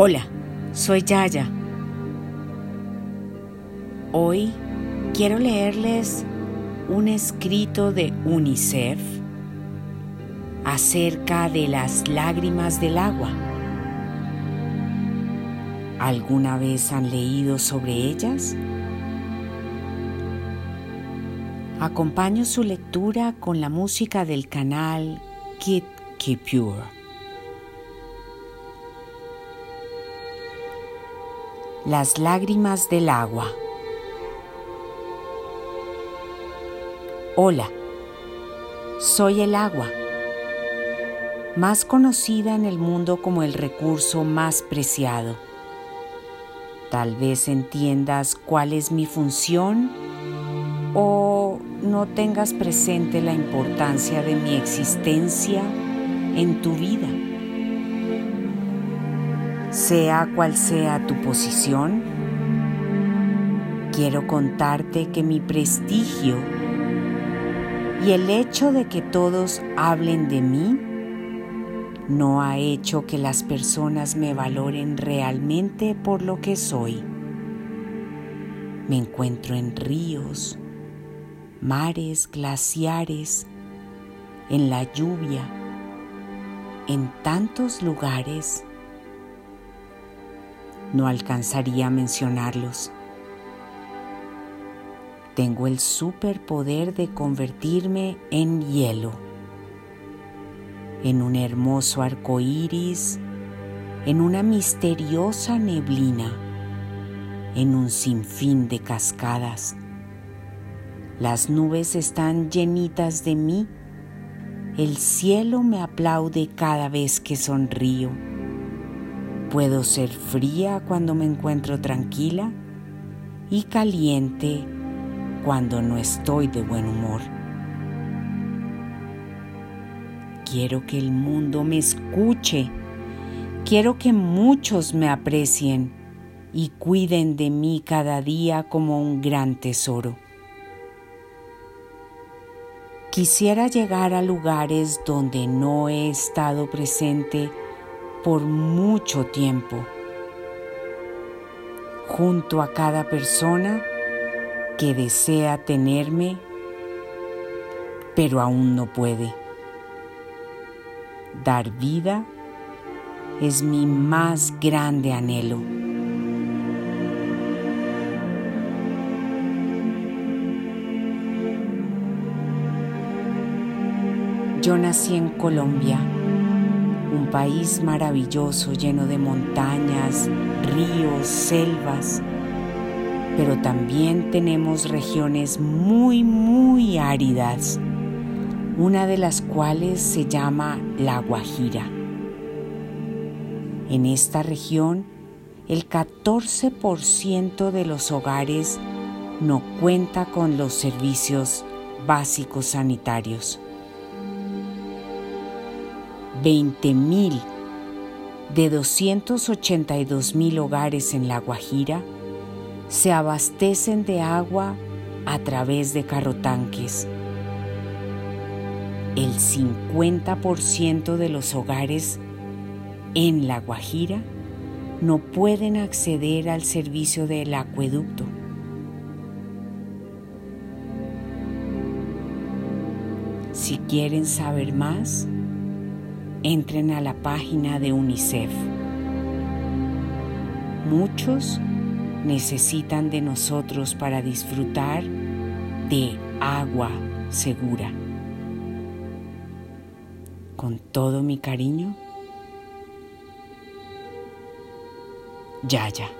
Hola, soy Yaya. Hoy quiero leerles un escrito de UNICEF acerca de las lágrimas del agua. ¿Alguna vez han leído sobre ellas? Acompaño su lectura con la música del canal Kid Pure. Las lágrimas del agua. Hola, soy el agua, más conocida en el mundo como el recurso más preciado. Tal vez entiendas cuál es mi función o no tengas presente la importancia de mi existencia en tu vida. Sea cual sea tu posición, quiero contarte que mi prestigio y el hecho de que todos hablen de mí no ha hecho que las personas me valoren realmente por lo que soy. Me encuentro en ríos, mares, glaciares, en la lluvia, en tantos lugares. No alcanzaría a mencionarlos. Tengo el superpoder de convertirme en hielo, en un hermoso arco iris, en una misteriosa neblina, en un sinfín de cascadas las nubes están llenitas de mí. El cielo me aplaude cada vez que sonrío. Puedo ser fría cuando me encuentro tranquila y caliente cuando no estoy de buen humor. Quiero que el mundo me escuche. Quiero que muchos me aprecien y cuiden de mí cada día como un gran tesoro. Quisiera llegar a lugares donde no he estado presente por mucho tiempo, junto a cada persona que desea tenerme, pero aún no puede. Dar vida es mi más grande anhelo. Yo nací en Colombia, un país maravilloso lleno de montañas, ríos, selvas, pero también tenemos regiones muy, muy áridas, una de las cuales se llama La Guajira. En esta región, el 14% de los hogares no cuenta con los servicios básicos sanitarios. 20.000 de 282.000 hogares en La Guajira se abastecen de agua a través de carrotanques. El 50% de los hogares en La Guajira no pueden acceder al servicio del acueducto. Si quieren saber más, entren a la página de UNICEF. Muchos necesitan de nosotros para disfrutar de agua segura. Con todo mi cariño, Yaya.